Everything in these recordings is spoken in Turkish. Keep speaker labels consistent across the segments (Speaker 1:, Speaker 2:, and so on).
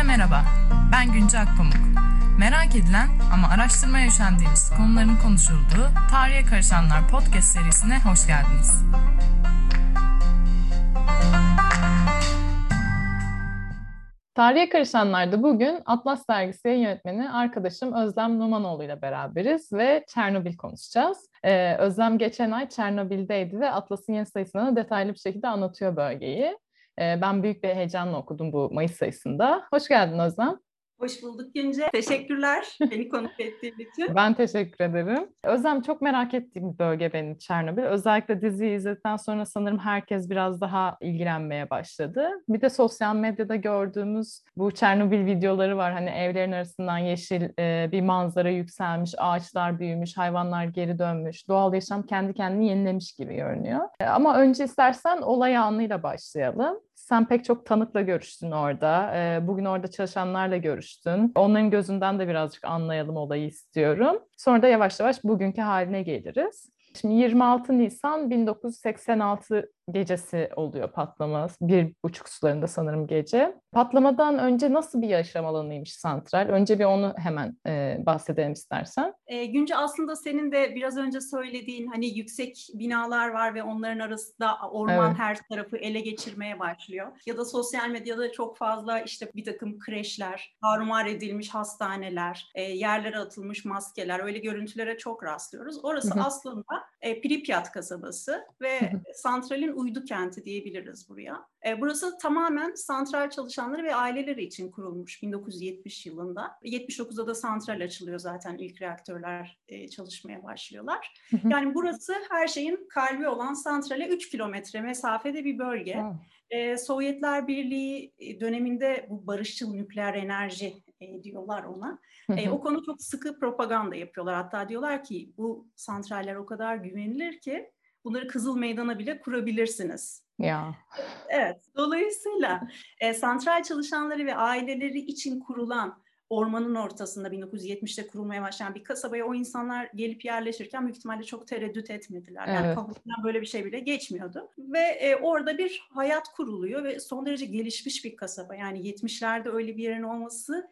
Speaker 1: Herkese merhaba, ben Günce Akpamuk. Merak edilen ama araştırmaya üşendiğimiz konuların konuşulduğu Tarihe Karışanlar podcast serisine hoş geldiniz. Tarihe Karışanlar'da bugün Atlas Dergisi yönetmeni arkadaşım Özlem Numanoğlu ile beraberiz ve Çernobil konuşacağız. Ee, Özlem geçen ay Çernobil'deydi ve Atlas'ın yeni sayısını detaylı bir şekilde anlatıyor bölgeyi. Ee, ben büyük bir heyecanla okudum bu Mayıs sayısında. Hoş geldin Özlem.
Speaker 2: Hoş bulduk Günce. Teşekkürler beni konuk ettiğin için.
Speaker 1: Ben teşekkür ederim. Özlem çok merak ettiğim bir bölge benim Çernobil. Özellikle diziyi izledikten sonra sanırım herkes biraz daha ilgilenmeye başladı. Bir de sosyal medyada gördüğümüz bu Çernobil videoları var. Hani evlerin arasından yeşil e, bir manzara yükselmiş, ağaçlar büyümüş, hayvanlar geri dönmüş. Doğal yaşam kendi kendini yenilemiş gibi görünüyor. E, ama önce istersen olay anıyla başlayalım. Sen pek çok tanıkla görüştün orada. E, bugün orada çalışanlarla görüştün. Onların gözünden de birazcık anlayalım olayı istiyorum. Sonra da yavaş yavaş bugünkü haline geliriz. Şimdi 26 Nisan 1986 gecesi oluyor patlama. Bir buçuk sularında sanırım gece. Patlamadan önce nasıl bir yaşam alanıymış santral? Önce bir onu hemen e, bahsedelim istersen.
Speaker 2: E, Günce aslında senin de biraz önce söylediğin hani yüksek binalar var ve onların arasında orman evet. her tarafı ele geçirmeye başlıyor. Ya da sosyal medyada çok fazla işte bir takım kreşler, tarumar edilmiş hastaneler, e, yerlere atılmış maskeler öyle görüntülere çok rastlıyoruz. Orası aslında e, Pripyat kasabası ve santralin uydu kenti diyebiliriz buraya. E, burası tamamen santral çalışanları ve aileleri için kurulmuş 1970 yılında. 79'da da santral açılıyor zaten ilk reaktörler e, çalışmaya başlıyorlar. yani burası her şeyin kalbi olan santrale 3 kilometre mesafede bir bölge. E, Sovyetler Birliği döneminde bu barışçıl nükleer enerji e, diyorlar ona. E, o konu çok sıkı propaganda yapıyorlar. Hatta diyorlar ki bu santraller o kadar güvenilir ki bunları Kızıl Meydan'a bile kurabilirsiniz.
Speaker 1: Ya.
Speaker 2: Evet. Dolayısıyla e, santral çalışanları ve aileleri için kurulan ormanın ortasında 1970'te kurulmaya başlayan bir kasabaya o insanlar gelip yerleşirken büyük ihtimalle çok tereddüt etmediler. Yani evet. kafalarından böyle bir şey bile geçmiyordu. Ve e, orada bir hayat kuruluyor ve son derece gelişmiş bir kasaba. Yani 70'lerde öyle bir yerin olmasını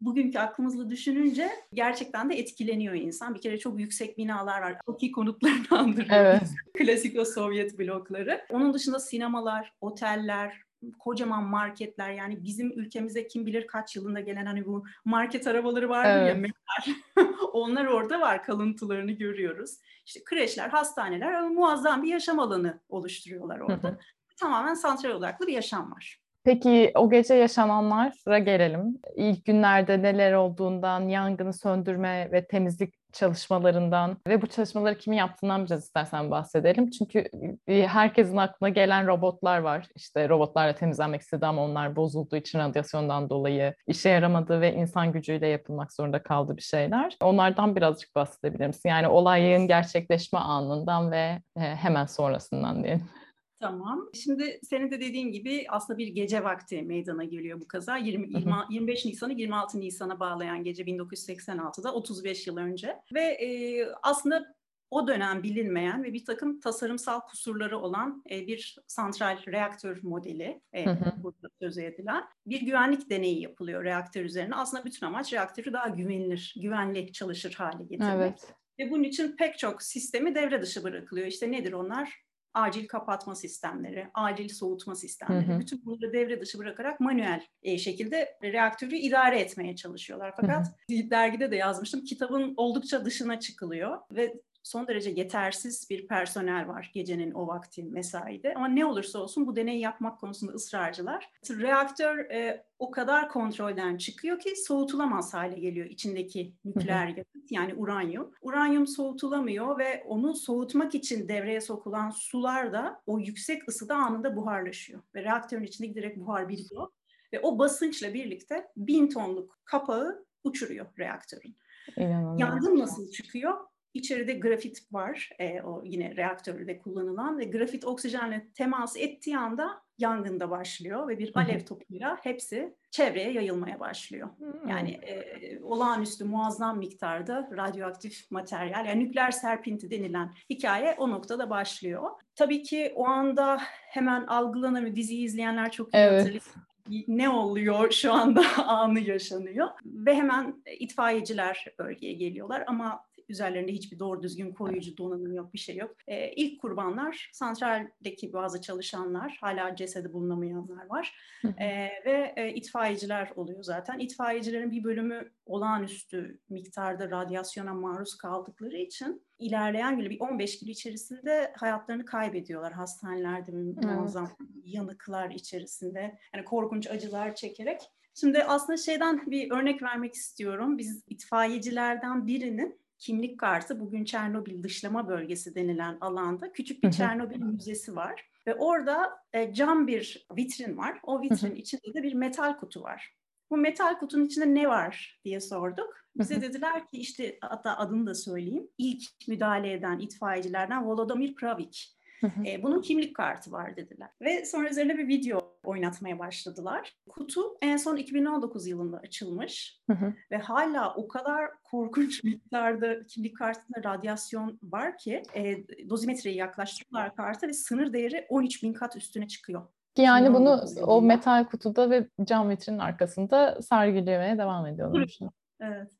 Speaker 2: bugünkü aklımızla düşününce gerçekten de etkileniyor insan. Bir kere çok yüksek binalar var. Çok iyi konutlarını andırıyor. Evet. Klasik o Sovyet blokları. Onun dışında sinemalar, oteller, kocaman marketler yani bizim ülkemize kim bilir kaç yılında gelen hani bu market arabaları var evet. ya onlar orada var kalıntılarını görüyoruz. İşte kreşler, hastaneler muazzam bir yaşam alanı oluşturuyorlar orada. Tamamen santral odaklı bir yaşam var.
Speaker 1: Peki o gece yaşananlara gelelim. İlk günlerde neler olduğundan, yangını söndürme ve temizlik çalışmalarından ve bu çalışmaları kimin yaptığından biraz istersen bahsedelim. Çünkü herkesin aklına gelen robotlar var. İşte robotlarla temizlenmek istedi ama onlar bozulduğu için radyasyondan dolayı işe yaramadı ve insan gücüyle yapılmak zorunda kaldı bir şeyler. Onlardan birazcık bahsedebilir misin? Yani olayın gerçekleşme anından ve hemen sonrasından diyelim.
Speaker 2: Tamam. Şimdi senin de dediğin gibi aslında bir gece vakti meydana geliyor bu kaza. 20, 20 25 Nisan'ı 26 Nisan'a bağlayan gece 1986'da 35 yıl önce. Ve e, aslında o dönem bilinmeyen ve bir takım tasarımsal kusurları olan e, bir santral reaktör modeli e, burada söz edilen bir güvenlik deneyi yapılıyor reaktör üzerine. Aslında bütün amaç reaktörü daha güvenilir, güvenli çalışır hale getirmek. Evet. Ve bunun için pek çok sistemi devre dışı bırakılıyor. İşte nedir onlar? Acil kapatma sistemleri, acil soğutma sistemleri, hı hı. bütün bunları devre dışı bırakarak manuel e, şekilde reaktörü idare etmeye çalışıyorlar. Fakat hı hı. dergide de yazmıştım, kitabın oldukça dışına çıkılıyor ve son derece yetersiz bir personel var gecenin o vakti mesaide. Ama ne olursa olsun bu deneyi yapmak konusunda ısrarcılar. Reaktör e, o kadar kontrolden çıkıyor ki soğutulamaz hale geliyor içindeki nükleer yakıt yani uranyum. Uranyum soğutulamıyor ve onu soğutmak için devreye sokulan sular da o yüksek ısıda anında buharlaşıyor. Ve reaktörün içinde giderek buhar birikiyor. Ve o basınçla birlikte bin tonluk kapağı uçuruyor reaktörün. İnanılmaz. Yangın nasıl çıkıyor? İçeride grafit var, e, o yine reaktörde kullanılan ve grafit oksijenle temas ettiği anda yangında başlıyor ve bir alev topuyla hepsi çevreye yayılmaya başlıyor. Yani e, olağanüstü muazzam miktarda radyoaktif materyal, yani nükleer serpinti denilen hikaye o noktada başlıyor. Tabii ki o anda hemen algılanamıyor. Diziyi izleyenler çok iyi evet. hatırlıyor ne oluyor şu anda anı yaşanıyor ve hemen itfaiyeciler bölgeye geliyorlar ama üzerlerinde hiçbir doğru düzgün koruyucu donanım yok, bir şey yok. E, ilk kurbanlar santraldeki bazı çalışanlar, hala cesedi bulunamayanlar var e, ve e, itfaiyeciler oluyor zaten. İtfaiyecilerin bir bölümü olağanüstü miktarda radyasyona maruz kaldıkları için ilerleyen gün bir 15 gün içerisinde hayatlarını kaybediyorlar hastanelerde muazzam evet. yanıklar içerisinde. Yani korkunç acılar çekerek. Şimdi aslında şeyden bir örnek vermek istiyorum. Biz itfaiyecilerden birinin kimlik kartı bugün Çernobil dışlama bölgesi denilen alanda küçük bir Çernobil müzesi var. Ve orada e, cam bir vitrin var. O vitrin içinde de bir metal kutu var. Bu metal kutunun içinde ne var diye sorduk. Bize dediler ki işte hatta adını da söyleyeyim. İlk müdahale eden itfaiyecilerden Volodymyr Pravik. E, bunun kimlik kartı var dediler. Ve sonra üzerine bir video oynatmaya başladılar. Kutu en son 2019 yılında açılmış hı hı. ve hala o kadar korkunç miktarda kimlik kartında radyasyon var ki e, dozimetreyi yaklaştırıyorlar karta ve sınır değeri 13 bin kat üstüne çıkıyor.
Speaker 1: Yani bunu o metal kutuda ve cam vitrinin arkasında sergilemeye devam ediyorlar.
Speaker 2: Evet.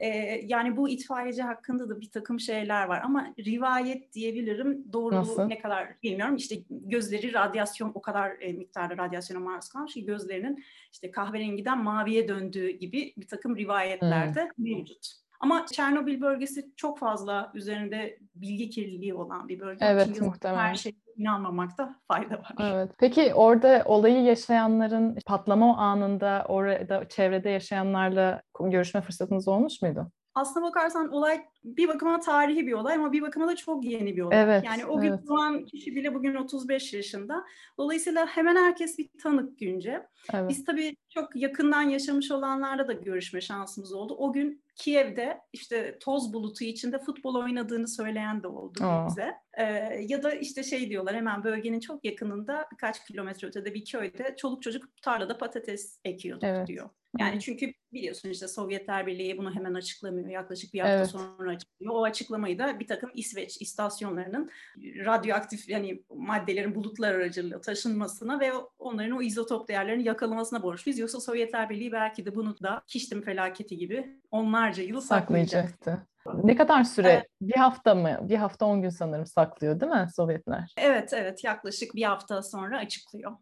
Speaker 2: E, yani bu itfaiyeci hakkında da bir takım şeyler var ama rivayet diyebilirim. Doğruluğu ne kadar bilmiyorum. İşte gözleri radyasyon o kadar e, miktarda radyasyona maruz kalmış ki gözlerinin işte kahverengiden maviye döndüğü gibi bir takım rivayetlerde hmm. mevcut. Ama Çernobil bölgesi çok fazla üzerinde bilgi kirliliği olan bir bölge.
Speaker 1: Evet muhtemelen.
Speaker 2: Her şey inanmamakta fayda var.
Speaker 1: Evet. Peki orada olayı yaşayanların patlama anında orada çevrede yaşayanlarla görüşme fırsatınız olmuş muydu?
Speaker 2: Aslına bakarsan olay bir bakıma tarihi bir olay ama bir bakıma da çok yeni bir olay. Evet, yani o gün evet. doğan kişi bile bugün 35 yaşında. Dolayısıyla hemen herkes bir tanık günce. Evet. Biz tabii çok yakından yaşamış olanlarla da görüşme şansımız oldu. O gün Kiev'de işte toz bulutu içinde futbol oynadığını söyleyen de oldu Aa. bize. Ee, ya da işte şey diyorlar hemen bölgenin çok yakınında birkaç kilometre ötede bir köyde çoluk çocuk tarlada patates ekiyorduk evet. diyor. Yani çünkü biliyorsun işte Sovyetler Birliği bunu hemen açıklamıyor. Yaklaşık bir hafta evet. sonra açıklıyor. O açıklamayı da bir takım İsveç istasyonlarının radyoaktif yani maddelerin bulutlar aracılığıyla taşınmasına ve onların o izotop değerlerini yakalamasına borçluyuz. Yoksa Sovyetler Birliği belki de bunu da Kiştim felaketi gibi onlarca yıl saklayacaktı.
Speaker 1: Ne kadar süre? Evet. Bir hafta mı? Bir hafta on gün sanırım saklıyor değil mi Sovyetler?
Speaker 2: Evet evet yaklaşık bir hafta sonra açıklıyor.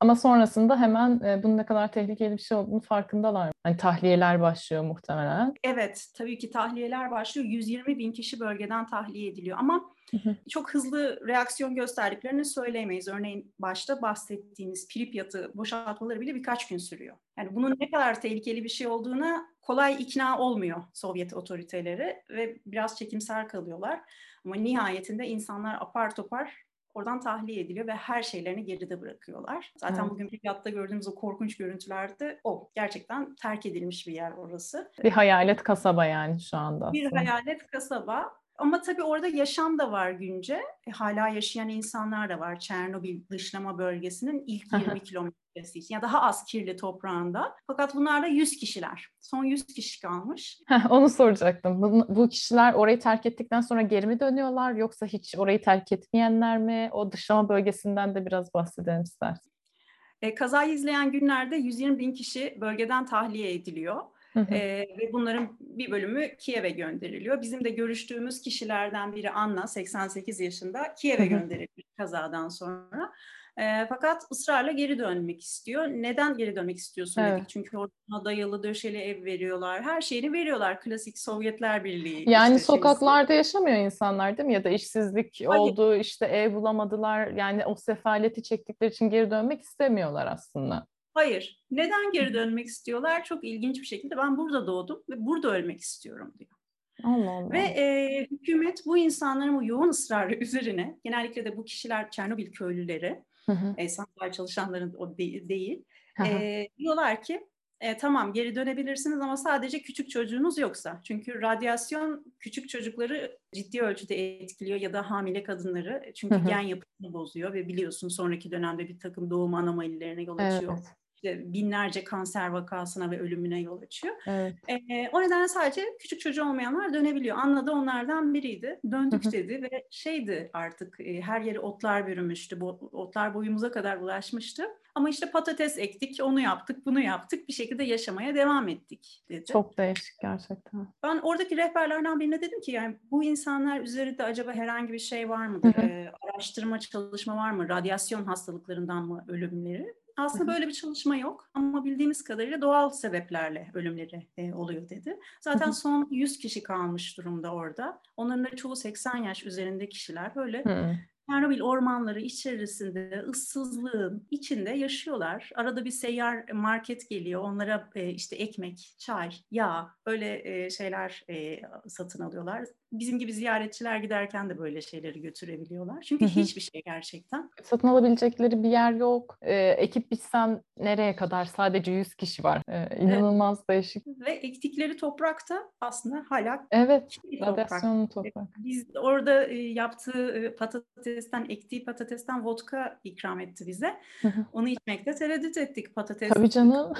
Speaker 1: Ama sonrasında hemen e, bunun ne kadar tehlikeli bir şey olduğunu farkındalar. Hani tahliyeler başlıyor muhtemelen.
Speaker 2: Evet, tabii ki tahliyeler başlıyor. 120 bin kişi bölgeden tahliye ediliyor. Ama çok hızlı reaksiyon gösterdiklerini söyleyemeyiz. Örneğin başta bahsettiğimiz Pripyat'ı boşaltmaları bile birkaç gün sürüyor. Yani bunun ne kadar tehlikeli bir şey olduğuna kolay ikna olmuyor Sovyet otoriteleri ve biraz çekimser kalıyorlar. Ama nihayetinde insanlar apar topar oradan tahliye ediliyor ve her şeylerini geride bırakıyorlar. Zaten evet. bugün Pripyat'ta gördüğümüz o korkunç görüntülerde o. Gerçekten terk edilmiş bir yer orası.
Speaker 1: Bir hayalet kasaba yani şu anda.
Speaker 2: Bir hayalet kasaba. Ama tabii orada yaşam da var günce. E, hala yaşayan insanlar da var. Çernobil dışlama bölgesinin ilk 20 kilometresi için. Ya daha az kirli toprağında. Fakat bunlar da 100 kişiler. Son 100 kişi kalmış.
Speaker 1: Heh, onu soracaktım. Bu, bu kişiler orayı terk ettikten sonra geri mi dönüyorlar? Yoksa hiç orayı terk etmeyenler mi? O dışlama bölgesinden de biraz bahsedelim istersen.
Speaker 2: E, kazayı izleyen günlerde 120 bin kişi bölgeden tahliye ediliyor. E, ve bunların bir bölümü Kiev'e gönderiliyor. Bizim de görüştüğümüz kişilerden biri Anna, 88 yaşında, Kiev'e gönderilmiş kazadan sonra. E, fakat ısrarla geri dönmek istiyor. Neden geri dönmek istiyorsun evet. dedik. Çünkü orada dayalı döşeli ev veriyorlar. Her şeyini veriyorlar. Klasik Sovyetler Birliği.
Speaker 1: Yani işte sokaklarda şeysi. yaşamıyor insanlar değil mi? Ya da işsizlik Hayır. oldu, işte ev bulamadılar. Yani o sefaleti çektikleri için geri dönmek istemiyorlar aslında.
Speaker 2: Hayır. Neden geri dönmek istiyorlar? Çok ilginç bir şekilde ben burada doğdum ve burada ölmek istiyorum diyor.
Speaker 1: Allah Allah.
Speaker 2: Ve e, hükümet bu insanların bu yoğun ısrarı üzerine, genellikle de bu kişiler Çernobil köylüleri, hı hı. E, santral çalışanların o de, değil, e, diyorlar ki e, tamam geri dönebilirsiniz ama sadece küçük çocuğunuz yoksa. Çünkü radyasyon küçük çocukları ciddi ölçüde etkiliyor ya da hamile kadınları. Çünkü gen yapısını bozuyor ve biliyorsun sonraki dönemde bir takım doğum anomalilerine yol açıyor. Evet işte binlerce kanser vakasına ve ölümüne yol açıyor.
Speaker 1: Evet.
Speaker 2: E, o nedenle sadece küçük çocuğu olmayanlar dönebiliyor. Anna da onlardan biriydi. Döndük
Speaker 1: Hı hı.
Speaker 2: dedi ve şeydi artık e, her yeri otlar bürümüştü. Bu, otlar boyumuza kadar ulaşmıştı. Ama işte patates ektik, onu yaptık, bunu yaptık. Bir şekilde yaşamaya devam ettik dedi.
Speaker 1: Çok değişik gerçekten.
Speaker 2: Ben oradaki rehberlerden birine dedim ki yani bu insanlar üzerinde acaba herhangi bir şey var mıdır?
Speaker 1: Hı hı.
Speaker 2: Araştırma çalışma var mı? Radyasyon hastalıklarından mı ölümleri? Aslında böyle bir çalışma yok ama bildiğimiz kadarıyla doğal sebeplerle ölümleri e, oluyor dedi. Zaten son 100 kişi kalmış durumda orada. Onların da çoğu 80 yaş üzerinde kişiler. Böyle
Speaker 1: Hı.
Speaker 2: Çernobil ormanları içerisinde ıssızlığın içinde yaşıyorlar. Arada bir seyyar market geliyor. Onlara e, işte ekmek, çay, yağ öyle e, şeyler e, satın alıyorlar. Bizim gibi ziyaretçiler giderken de böyle şeyleri götürebiliyorlar. Çünkü
Speaker 1: Hı hı.
Speaker 2: hiçbir şey gerçekten.
Speaker 1: Satın alabilecekleri bir yer yok. Ee, ekip bitsen nereye kadar? Sadece 100 kişi var. Ee, inanılmaz değişik.
Speaker 2: Ve ektikleri toprak da aslında hala
Speaker 1: Evet,
Speaker 2: bir toprak.
Speaker 1: radyasyonlu toprak.
Speaker 2: Biz orada e, yaptığı e, patatesten, ektiği patatesten vodka ikram etti bize.
Speaker 1: Hı hı.
Speaker 2: Onu içmekte tereddüt ettik. Patates
Speaker 1: Tabii canım.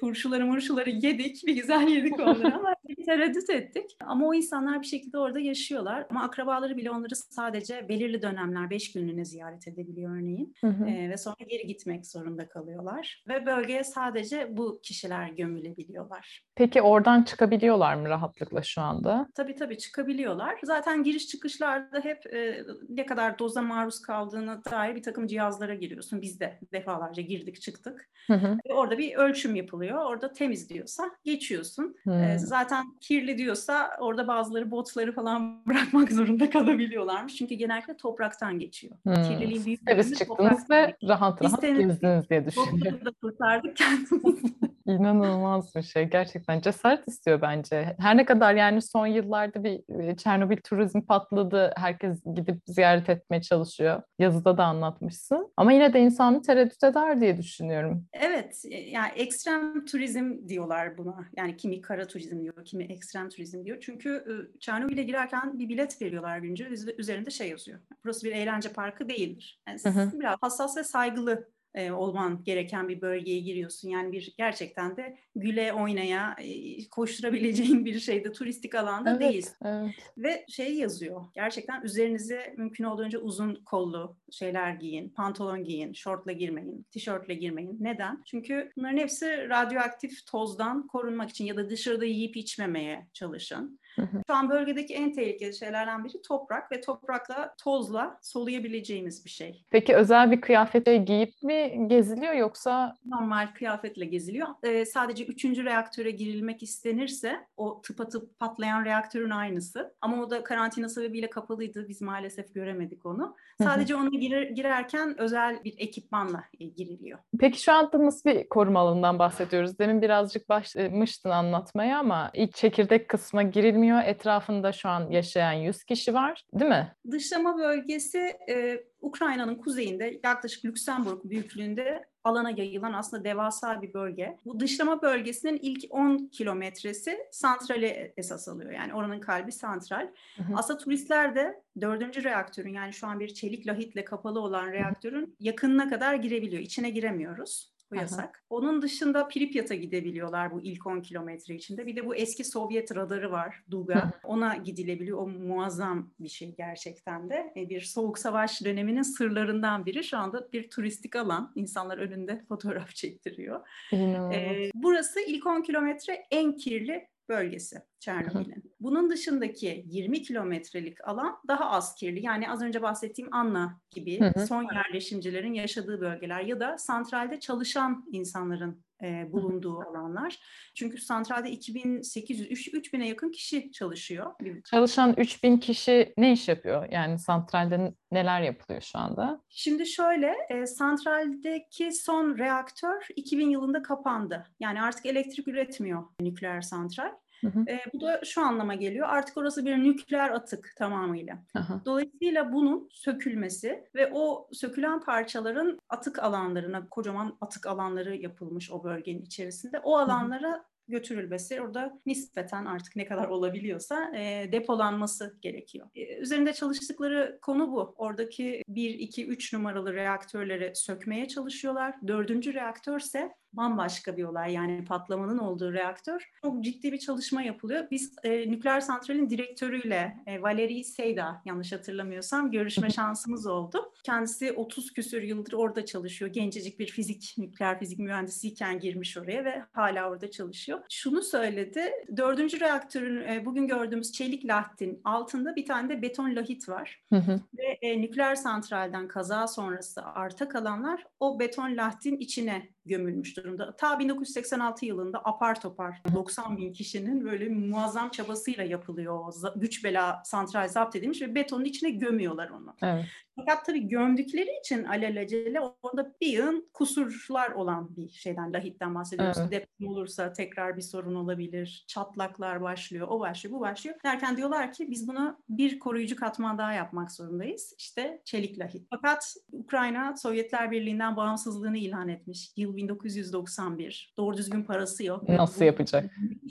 Speaker 2: turşuları murşuları yedik. Bir güzel yedik onları ama tereddüt ettik. Ama o insanlar bir şekilde orada yaşıyorlar. Ama akrabaları bile onları sadece belirli dönemler, beş günlüğüne ziyaret edebiliyor örneğin.
Speaker 1: Hı hı.
Speaker 2: Ee, ve sonra geri gitmek zorunda kalıyorlar. Ve bölgeye sadece bu kişiler gömülebiliyorlar.
Speaker 1: Peki oradan çıkabiliyorlar mı rahatlıkla şu anda?
Speaker 2: Tabii tabii çıkabiliyorlar. Zaten giriş çıkışlarda hep e, ne kadar doza maruz kaldığına dair bir takım cihazlara giriyorsun. Biz de defalarca girdik çıktık.
Speaker 1: Hı hı.
Speaker 2: Ve orada bir ölçüm yapılıyor. Orada temiz diyorsa geçiyorsun.
Speaker 1: Hı.
Speaker 2: E, zaten kirli diyorsa orada bazıları botları falan bırakmak zorunda kalabiliyorlarmış. Çünkü genellikle topraktan geçiyor.
Speaker 1: Hı.
Speaker 2: Kirliliğin büyük
Speaker 1: Temiz çıktınız ve rahat rahat
Speaker 2: temiz-
Speaker 1: gezdiniz diye düşünüyorum.
Speaker 2: Da kurtardık kendimiz.
Speaker 1: İnanılmaz bir şey. Gerçekten cesaret istiyor bence. Her ne kadar yani son yıllarda bir e, Çernobil turizm patladı. Herkes gidip ziyaret etmeye çalışıyor. Yazıda da anlatmışsın. Ama yine de insanı tereddüt eder diye düşünüyorum.
Speaker 2: Evet, e, yani ekstrem turizm diyorlar buna. Yani kimi kara turizm diyor, kimi ekstrem turizm diyor. Çünkü e, Çernobil'e girerken bir bilet veriyorlar günce. üz- Üzerinde şey yazıyor. Burası bir eğlence parkı değildir. Yani
Speaker 1: Hı hı.
Speaker 2: biraz hassas ve saygılı e, olman gereken bir bölgeye giriyorsun. Yani bir gerçekten de güle oynaya, e, koşturabileceğin bir şeyde turistik alanda
Speaker 1: Evet,
Speaker 2: değilsin.
Speaker 1: evet.
Speaker 2: Ve şey yazıyor. Gerçekten üzerinize mümkün olduğunca uzun kollu şeyler giyin, pantolon giyin, şortla girmeyin, tişörtle girmeyin. Neden? Çünkü bunların hepsi radyoaktif tozdan korunmak için ya da dışarıda yiyip içmemeye çalışın. Şu an bölgedeki en tehlikeli şeylerden biri toprak ve toprakla, tozla soluyabileceğimiz bir şey.
Speaker 1: Peki özel bir kıyafete giyip mi geziliyor yoksa
Speaker 2: normal kıyafetle geziliyor. Ee, sadece üçüncü reaktöre girilmek istenirse o tıpatıp patlayan reaktörün aynısı. Ama o da karantina sebebiyle kapalıydı. Biz maalesef göremedik onu. Sadece ona girer, girerken özel bir ekipmanla e, giriliyor.
Speaker 1: Peki şu anda nasıl bir koruma alanından bahsediyoruz? Demin birazcık başlamıştın anlatmaya ama ilk çekirdek kısma girilmiyor. Etrafında şu an yaşayan 100 kişi var, değil mi?
Speaker 2: Dışlama bölgesi e, Ukrayna'nın kuzeyinde yaklaşık Lüksemburg büyüklüğünde alana yayılan aslında devasa bir bölge. Bu dışlama bölgesinin ilk 10 kilometresi santrale esas alıyor. Yani oranın kalbi santral.
Speaker 1: Hı hı.
Speaker 2: Aslında turistler de dördüncü reaktörün yani şu an bir çelik lahitle kapalı olan reaktörün yakınına kadar girebiliyor. İçine giremiyoruz. Bu
Speaker 1: Aha.
Speaker 2: yasak. Onun dışında Pripyat'a gidebiliyorlar bu ilk 10 kilometre içinde. Bir de bu eski Sovyet radarı var. Duga. Ona gidilebiliyor. O muazzam bir şey gerçekten de. E, Bir soğuk savaş döneminin sırlarından biri. Şu anda bir turistik alan. İnsanlar önünde fotoğraf çektiriyor. Ee, burası ilk 10 kilometre en kirli bölgesi Çernobil'in. Bunun dışındaki 20 kilometrelik alan daha az kirli. Yani az önce bahsettiğim Anna gibi son yerleşimcilerin yaşadığı bölgeler ya da santralde çalışan insanların e, bulunduğu alanlar. Çünkü santralde 2800 üç- 3000'e yakın kişi çalışıyor.
Speaker 1: Çalışan 3000 kişi ne iş yapıyor? Yani santralde neler yapılıyor şu anda?
Speaker 2: Şimdi şöyle, e, santraldeki son reaktör 2000 yılında kapandı. Yani artık elektrik üretmiyor nükleer santral.
Speaker 1: Hı hı.
Speaker 2: E, bu da şu anlama geliyor. Artık orası bir nükleer atık tamamıyla.
Speaker 1: Aha.
Speaker 2: Dolayısıyla bunun sökülmesi ve o sökülen parçaların atık alanlarına, kocaman atık alanları yapılmış o bölgenin içerisinde. O alanlara götürülmesi, orada nispeten artık ne kadar olabiliyorsa e, depolanması gerekiyor. E, üzerinde çalıştıkları konu bu. Oradaki 1, 2, 3 numaralı reaktörleri sökmeye çalışıyorlar. Dördüncü reaktörse bambaşka bir olay. Yani patlamanın olduğu reaktör. Çok ciddi bir çalışma yapılıyor. Biz e, nükleer santralin direktörüyle e, Valeri Seyda yanlış hatırlamıyorsam görüşme şansımız oldu. Kendisi 30 küsür yıldır orada çalışıyor. Gencecik bir fizik, nükleer fizik mühendisiyken girmiş oraya ve hala orada çalışıyor. Şunu söyledi. Dördüncü reaktörün e, bugün gördüğümüz çelik lahtin altında bir tane de beton lahit var.
Speaker 1: Hı hı.
Speaker 2: Ve e, nükleer santralden kaza sonrası arta kalanlar o beton lahtin içine gömülmüş durumda. Ta 1986 yılında apar topar 90 bin kişinin böyle muazzam çabasıyla yapılıyor. Güç bela santral zapt edilmiş ve betonun içine gömüyorlar onu.
Speaker 1: Evet.
Speaker 2: Fakat tabii gömdükleri için alelacele orada bir yığın kusurlar olan bir şeyden, lahitten bahsediyoruz.
Speaker 1: Evet.
Speaker 2: Deprem olursa tekrar bir sorun olabilir, çatlaklar başlıyor, o başlıyor, bu başlıyor. Derken diyorlar ki biz bunu bir koruyucu katman daha yapmak zorundayız. İşte çelik lahit. Fakat Ukrayna Sovyetler Birliği'nden bağımsızlığını ilan etmiş. Yıl 1991. Doğru düzgün parası yok.
Speaker 1: Nasıl yapacak?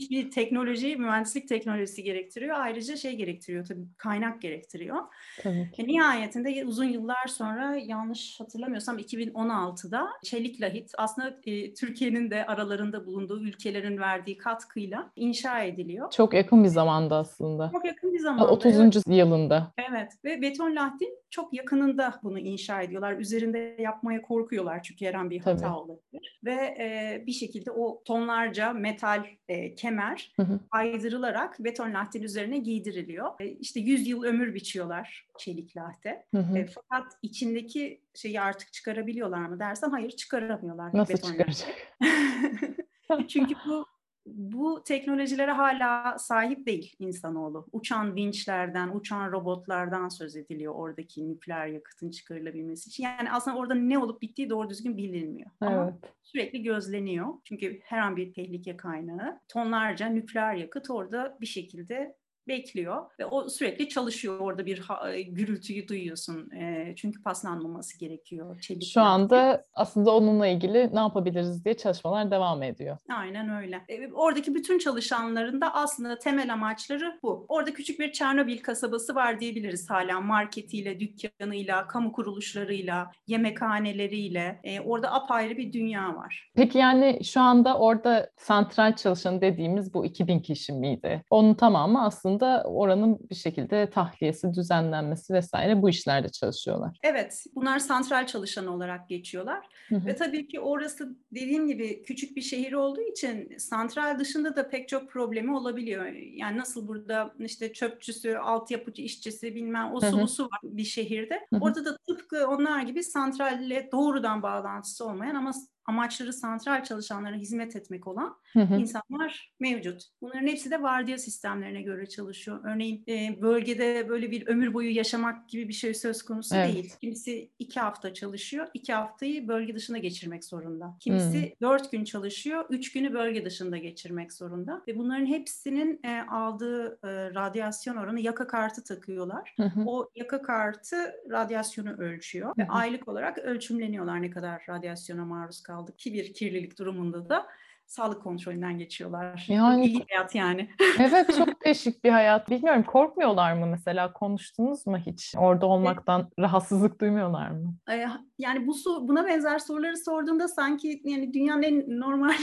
Speaker 2: bir teknoloji, mühendislik teknolojisi gerektiriyor. Ayrıca şey gerektiriyor tabii kaynak gerektiriyor.
Speaker 1: Tabii ki.
Speaker 2: Ve nihayetinde uzun yıllar sonra yanlış hatırlamıyorsam 2016'da çelik lahit aslında e, Türkiye'nin de aralarında bulunduğu ülkelerin verdiği katkıyla inşa ediliyor.
Speaker 1: Çok yakın bir zamanda aslında.
Speaker 2: Çok yakın bir zamanda.
Speaker 1: 30.
Speaker 2: evet.
Speaker 1: yılında.
Speaker 2: Evet ve beton lahtin çok yakınında bunu inşa ediyorlar. Üzerinde yapmaya korkuyorlar çünkü her an bir hata
Speaker 1: Tabii.
Speaker 2: olabilir. Ve e, bir şekilde o tonlarca metal e, kemer
Speaker 1: Hı hı.
Speaker 2: aydırılarak beton lahtin üzerine giydiriliyor. E, işte 100 yıl ömür biçiyorlar çelik lahte.
Speaker 1: Hı hı.
Speaker 2: E, fakat içindeki şeyi artık çıkarabiliyorlar mı dersen hayır çıkaramıyorlar.
Speaker 1: Nasıl çıkaracak?
Speaker 2: Çünkü bu bu teknolojilere hala sahip değil insanoğlu. Uçan vinçlerden, uçan robotlardan söz ediliyor oradaki nükleer yakıtın çıkarılabilmesi için. Yani aslında orada ne olup bittiği doğru düzgün bilinmiyor. Ama
Speaker 1: Evet.
Speaker 2: sürekli gözleniyor. Çünkü her an bir tehlike kaynağı. Tonlarca nükleer yakıt orada bir şekilde bekliyor ve o sürekli çalışıyor orada bir e, gürültüyü duyuyorsun E, çünkü paslanmaması gerekiyor çelik
Speaker 1: Şu anda aslında onunla ilgili ne yapabiliriz diye çalışmalar devam ediyor.
Speaker 2: Aynen öyle. E, Oradaki bütün çalışanların da aslında temel amaçları bu. Orada küçük bir Çernobil kasabası var diyebiliriz hala marketiyle, dükkanıyla, kamu kuruluşlarıyla, yemekhaneleriyle. E, orada apayrı bir dünya var.
Speaker 1: Peki yani şu anda orada santral çalışanı dediğimiz bu 2000 kişi miydi? Onun tamamı aslında oranın bir şekilde tahliyesi, düzenlenmesi vesaire bu işlerde çalışıyorlar.
Speaker 2: Evet, bunlar santral çalışanı olarak geçiyorlar.
Speaker 1: Hı hı.
Speaker 2: Ve tabii ki orası dediğim gibi küçük bir şehir olduğu için santral dışında da pek çok problemi olabiliyor. Yani nasıl burada işte çöpçüsü, altyapıcı işçisi bilmem o su var bir şehirde.
Speaker 1: Hı hı.
Speaker 2: Orada da tıpkı onlar gibi santralle doğrudan bağlantısı olmayan ama amaçları santral çalışanlara hizmet etmek olan
Speaker 1: Hı hı.
Speaker 2: insanlar mevcut. Bunların hepsi de vardiya sistemlerine göre çalışıyor. Örneğin e, bölgede böyle bir ömür boyu yaşamak gibi bir şey söz konusu
Speaker 1: Evet.
Speaker 2: değil. Kimisi iki hafta çalışıyor, iki haftayı bölge dışında geçirmek zorunda. Kimisi
Speaker 1: Hmm.
Speaker 2: dört gün çalışıyor, üç günü bölge dışında geçirmek zorunda. Ve bunların hepsinin e, aldığı e, radyasyon oranı yaka kartı takıyorlar.
Speaker 1: Hı hı.
Speaker 2: O yaka kartı radyasyonu ölçüyor ve
Speaker 1: Hı hı.
Speaker 2: aylık olarak ölçümleniyorlar ne kadar radyasyona maruz kaldık ki bir kirlilik durumunda da sağlık kontrolünden geçiyorlar.
Speaker 1: Yani-
Speaker 2: bir hayat yani.
Speaker 1: Evet çok değişik bir hayat. Bilmiyorum korkmuyorlar mı mesela konuştunuz mu hiç? Orada olmaktan rahatsızlık duymuyorlar mı?
Speaker 2: Ee, Yani bu buna benzer soruları sorduğunda sanki yani dünyanın en normal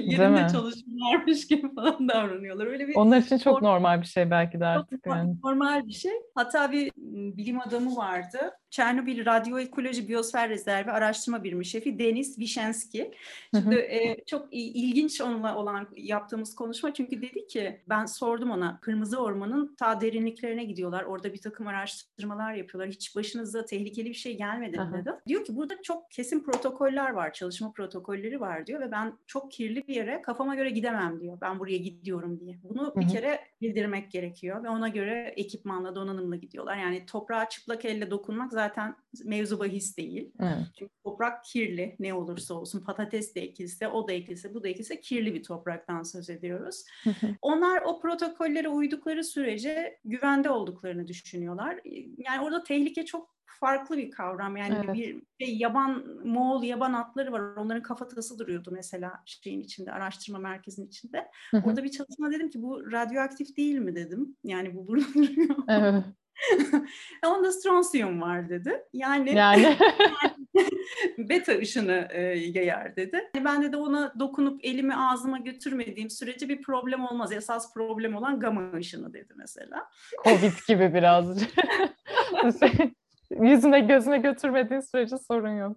Speaker 2: yerinde
Speaker 1: mi?
Speaker 2: çalışıyorlarmış gibi falan davranıyorlar. Öyle bir
Speaker 1: Onlar için çok normal bir şey belki de
Speaker 2: Çok
Speaker 1: artık
Speaker 2: no-
Speaker 1: yani.
Speaker 2: normal bir şey. Hatta bir m, bilim adamı vardı. Çernobil Radyoekoloji Biyosfer Rezervi Araştırma Birimi Şefi Deniz Vişenski.
Speaker 1: Hı hı.
Speaker 2: Şimdi e, çok ilginç onunla olan yaptığımız konuşma çünkü dedi ki ben sordum ona Kırmızı Orman'ın ta derinliklerine gidiyorlar. Orada bir takım araştırmalar yapıyorlar. Hiç başınıza tehlikeli bir şey gelmedi mi
Speaker 1: Aha.
Speaker 2: dedi. Diyor ki burada çok kesin protokoller var. Çalışma protokolleri var diyor ve ben çok kirli bir yere kafama göre gidemem diyor. Ben buraya gidiyorum diye. Bunu bir
Speaker 1: hı.
Speaker 2: kere bildirmek gerekiyor ve ona göre ekipmanla donanımla gidiyorlar. Yani toprağa çıplak elle dokunmak zaten mevzu bahis değil.
Speaker 1: Evet.
Speaker 2: Çünkü toprak kirli ne olursa olsun patates de ekilse o da ekilse bu da ekilse kirli bir topraktan söz ediyoruz.
Speaker 1: Hı hı.
Speaker 2: Onlar o protokollere uydukları sürece güvende olduklarını düşünüyorlar. Yani orada tehlike çok farklı bir kavram. Yani
Speaker 1: Evet.
Speaker 2: bir şey, yaban Moğol yaban atları var. Onların kafatası duruyordu mesela şeyin içinde, araştırma merkezinin içinde.
Speaker 1: Hı hı.
Speaker 2: Orada bir çalışma dedim ki bu radyoaktif değil mi dedim. Yani bu burada duruyor.
Speaker 1: Evet.
Speaker 2: Onda stronsiyum var dedi. Yani
Speaker 1: Yani
Speaker 2: beta ışını e, yayar dedi. Yani ben de, de ona dokunup elimi ağzıma götürmediğim sürece bir problem olmaz. Esas problem olan gama ışını dedi mesela.
Speaker 1: Covid gibi birazcık. Yüzüne gözüne götürmediğin sürece sorun yok.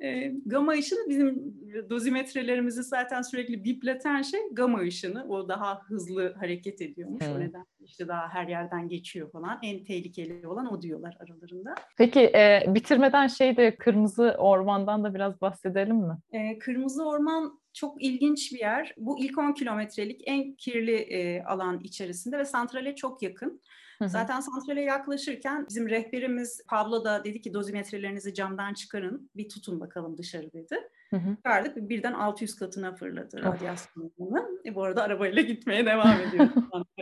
Speaker 2: E, gama ışını bizim dozimetrelerimizi zaten sürekli bipleten şey gama ışını. O daha hızlı hareket ediyormuş. Hmm. O nedenle işte daha her yerden geçiyor falan. En tehlikeli olan o diyorlar aralarında.
Speaker 1: Peki e, bitirmeden şey de Kırmızı Orman'dan da biraz bahsedelim mi?
Speaker 2: E, Kırmızı Orman çok ilginç bir yer. Bu ilk 10 kilometrelik en kirli e, alan içerisinde ve santrale çok yakın. Zaten santrale yaklaşırken bizim rehberimiz Pablo da dedi ki dozimetrelerinizi camdan çıkarın bir tutun bakalım dışarı dedi. Hı Verdik birden 600 katına fırladı radyasyonunu. E, bu arada arabayla gitmeye devam ediyoruz.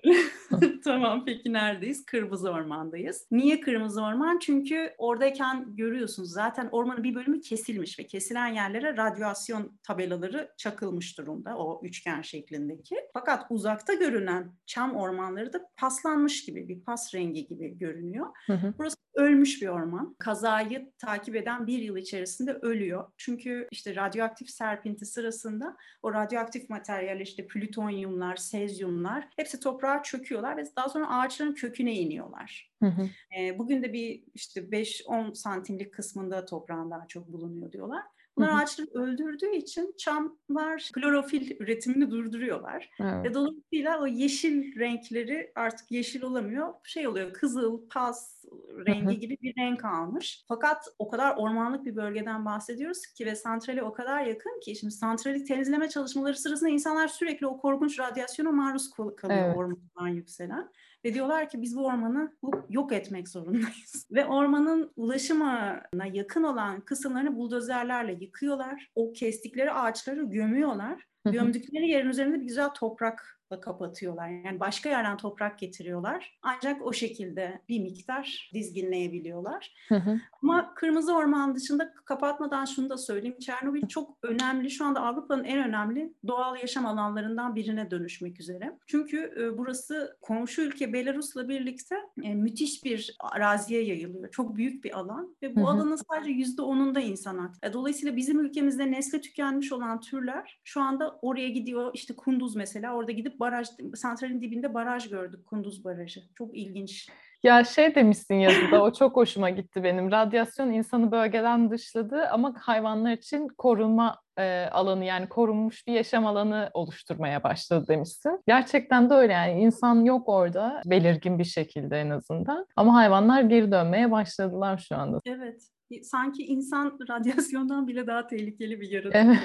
Speaker 2: tamam peki neredeyiz? Kırmızı Orman'dayız. Niye Kırmızı Orman? Çünkü oradayken görüyorsunuz zaten ormanın bir bölümü kesilmiş ve kesilen yerlere radyasyon tabelaları çakılmış durumda o üçgen şeklindeki. Fakat uzakta görünen çam ormanları da paslanmış gibi bir pas rengi gibi görünüyor. Hı hı. Burası ölmüş bir orman. Kazayı takip eden bir yıl içerisinde ölüyor. Çünkü işte radyoaktif serpinti sırasında o radyoaktif materyal işte plütonyumlar, sezyumlar hepsi toprağa çöküyorlar ve daha sonra ağaçların köküne iniyorlar. Hı hı. E, bugün de bir işte 5-10 santimlik kısmında toprağın daha çok bulunuyor diyorlar. Bunlar ağaçları öldürdüğü için çamlar klorofil üretimini durduruyorlar. Evet. Ve dolayısıyla o yeşil renkleri artık yeşil olamıyor. Şey oluyor kızıl, pas rengi gibi bir renk almış. Fakat o kadar ormanlık bir bölgeden bahsediyoruz ki ve santrale o kadar yakın ki şimdi santrali temizleme çalışmaları sırasında insanlar sürekli o korkunç radyasyona maruz kalıyor evet. ormandan yükselen. Ve diyorlar ki biz bu ormanı yok etmek zorundayız. Ve ormanın ulaşımına yakın olan kısımlarını buldozerlerle yıkıyorlar. O kestikleri ağaçları gömüyorlar. Gömdükleri yerin üzerinde bir güzel toprak kapatıyorlar. Yani başka yerden toprak getiriyorlar. Ancak o şekilde bir miktar dizginleyebiliyorlar. Hı hı. Ama Kırmızı Orman dışında kapatmadan şunu da söyleyeyim. Çernobil çok önemli. Şu anda Avrupa'nın en önemli doğal yaşam alanlarından birine dönüşmek üzere. Çünkü e, burası komşu ülke Belarus'la birlikte e, müthiş bir araziye yayılıyor. Çok büyük bir alan ve bu hı hı. alanın sadece yüzde onunda insan aktif. E, dolayısıyla bizim ülkemizde nesli tükenmiş olan türler şu anda oraya gidiyor. İşte Kunduz mesela orada gidip baraj, santralin dibinde baraj gördük, Kunduz Barajı. Çok ilginç.
Speaker 1: Ya şey demişsin yazıda, o çok hoşuma gitti benim. Radyasyon insanı bölgeden dışladı ama hayvanlar için korunma e, alanı yani korunmuş bir yaşam alanı oluşturmaya başladı demişsin. Gerçekten de öyle yani insan yok orada belirgin bir şekilde en azından ama hayvanlar geri dönmeye başladılar şu anda.
Speaker 2: Evet sanki insan radyasyondan bile daha tehlikeli bir yaratık. Evet.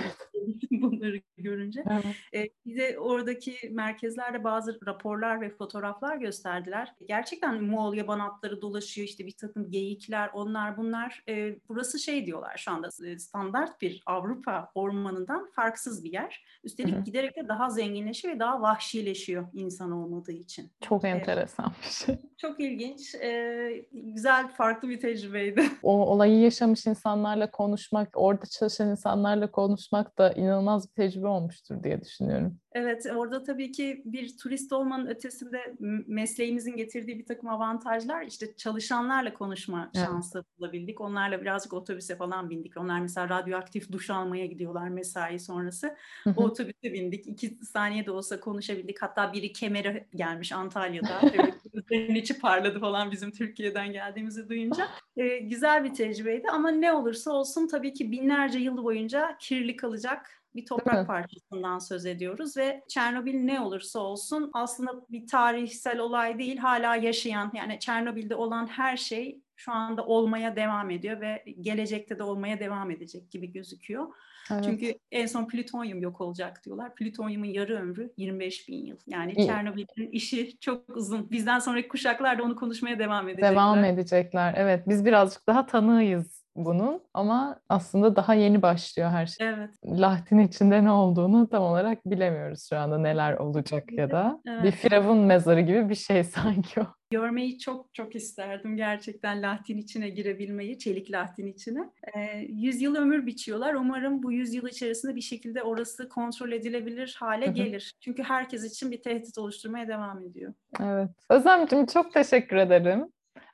Speaker 2: Bunları görünce. Evet. Ee, bize oradaki merkezlerde bazı raporlar ve fotoğraflar gösterdiler. Gerçekten Moğol yaban atları dolaşıyor işte bir takım geyikler onlar bunlar. Ee, burası şey diyorlar şu anda standart bir Avrupa ormanından farksız bir yer. Üstelik Hı-hı. giderek de daha zenginleşiyor ve daha vahşileşiyor insan olmadığı için.
Speaker 1: Çok enteresan bir şey.
Speaker 2: Çok ilginç. Ee, güzel, farklı bir tecrübeydi.
Speaker 1: O olayı yaşamış insanlarla konuşmak, orada çalışan insanlarla konuşmak da inanılmaz bir tecrübe olmuştur diye düşünüyorum.
Speaker 2: Evet, orada tabii ki bir turist olmanın ötesinde mesleğimizin getirdiği bir takım avantajlar. İşte çalışanlarla konuşma evet. şansı bulabildik. Onlarla birazcık otobüse falan bindik. Onlar mesela radyoaktif duş almaya gidiyorlar mesai sonrası. O otobüse bindik. İki saniye de olsa konuşabildik. Hatta biri kemere gelmiş Antalya'da. Gözlerinin içi parladı falan bizim Türkiye'den geldiğimizi duyunca. Ee, güzel bir tecrübeydi ama ne olursa olsun tabii ki binlerce yıl boyunca kirli kalacak bir toprak parçasından söz ediyoruz ve Çernobil ne olursa olsun aslında bir tarihsel olay değil hala yaşayan yani Çernobil'de olan her şey şu anda olmaya devam ediyor ve gelecekte de olmaya devam edecek gibi gözüküyor. Evet. Çünkü en son plütonyum yok olacak diyorlar. Plütonyumun yarı ömrü 25 bin yıl. Yani Çernobil'in işi çok uzun. Bizden sonraki kuşaklar da onu konuşmaya devam edecekler.
Speaker 1: Devam edecekler. Evet biz birazcık daha tanığıyız bunun ama aslında daha yeni başlıyor her şey.
Speaker 2: Evet.
Speaker 1: Lahtin içinde ne olduğunu tam olarak bilemiyoruz şu anda neler olacak ya da. Evet. Bir firavun mezarı gibi bir şey sanki o.
Speaker 2: Görmeyi çok çok isterdim gerçekten Lahtin içine girebilmeyi, çelik Lahtin içine. Ee, 100 yıl ömür biçiyorlar. Umarım bu 100 yıl içerisinde bir şekilde orası kontrol edilebilir hale gelir. Çünkü herkes için bir tehdit oluşturmaya devam ediyor.
Speaker 1: Evet. Özlemciğim çok teşekkür ederim.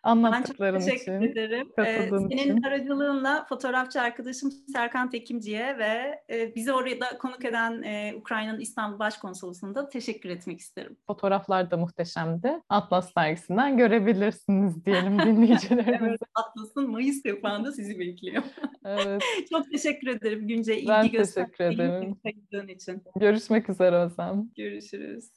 Speaker 1: Anlattıkların
Speaker 2: ben çok teşekkür
Speaker 1: için.
Speaker 2: ederim.
Speaker 1: Katıldığın
Speaker 2: Senin
Speaker 1: için.
Speaker 2: aracılığınla fotoğrafçı arkadaşım Serkan Tekimci'ye ve e, bizi oraya konuk eden e, Ukrayna'nın İstanbul Başkonsolosluğu'na da teşekkür etmek isterim.
Speaker 1: Fotoğraflar da muhteşemdi. Atlas dergisinden görebilirsiniz diyelim dinleyicilerimize.
Speaker 2: Evet, Atlas'ın Mayıs kapağında sizi bekliyor.
Speaker 1: evet.
Speaker 2: Çok teşekkür ederim Günce ilgi
Speaker 1: Ben teşekkür ederim.
Speaker 2: için.
Speaker 1: Görüşmek üzere Özlem.
Speaker 2: Görüşürüz.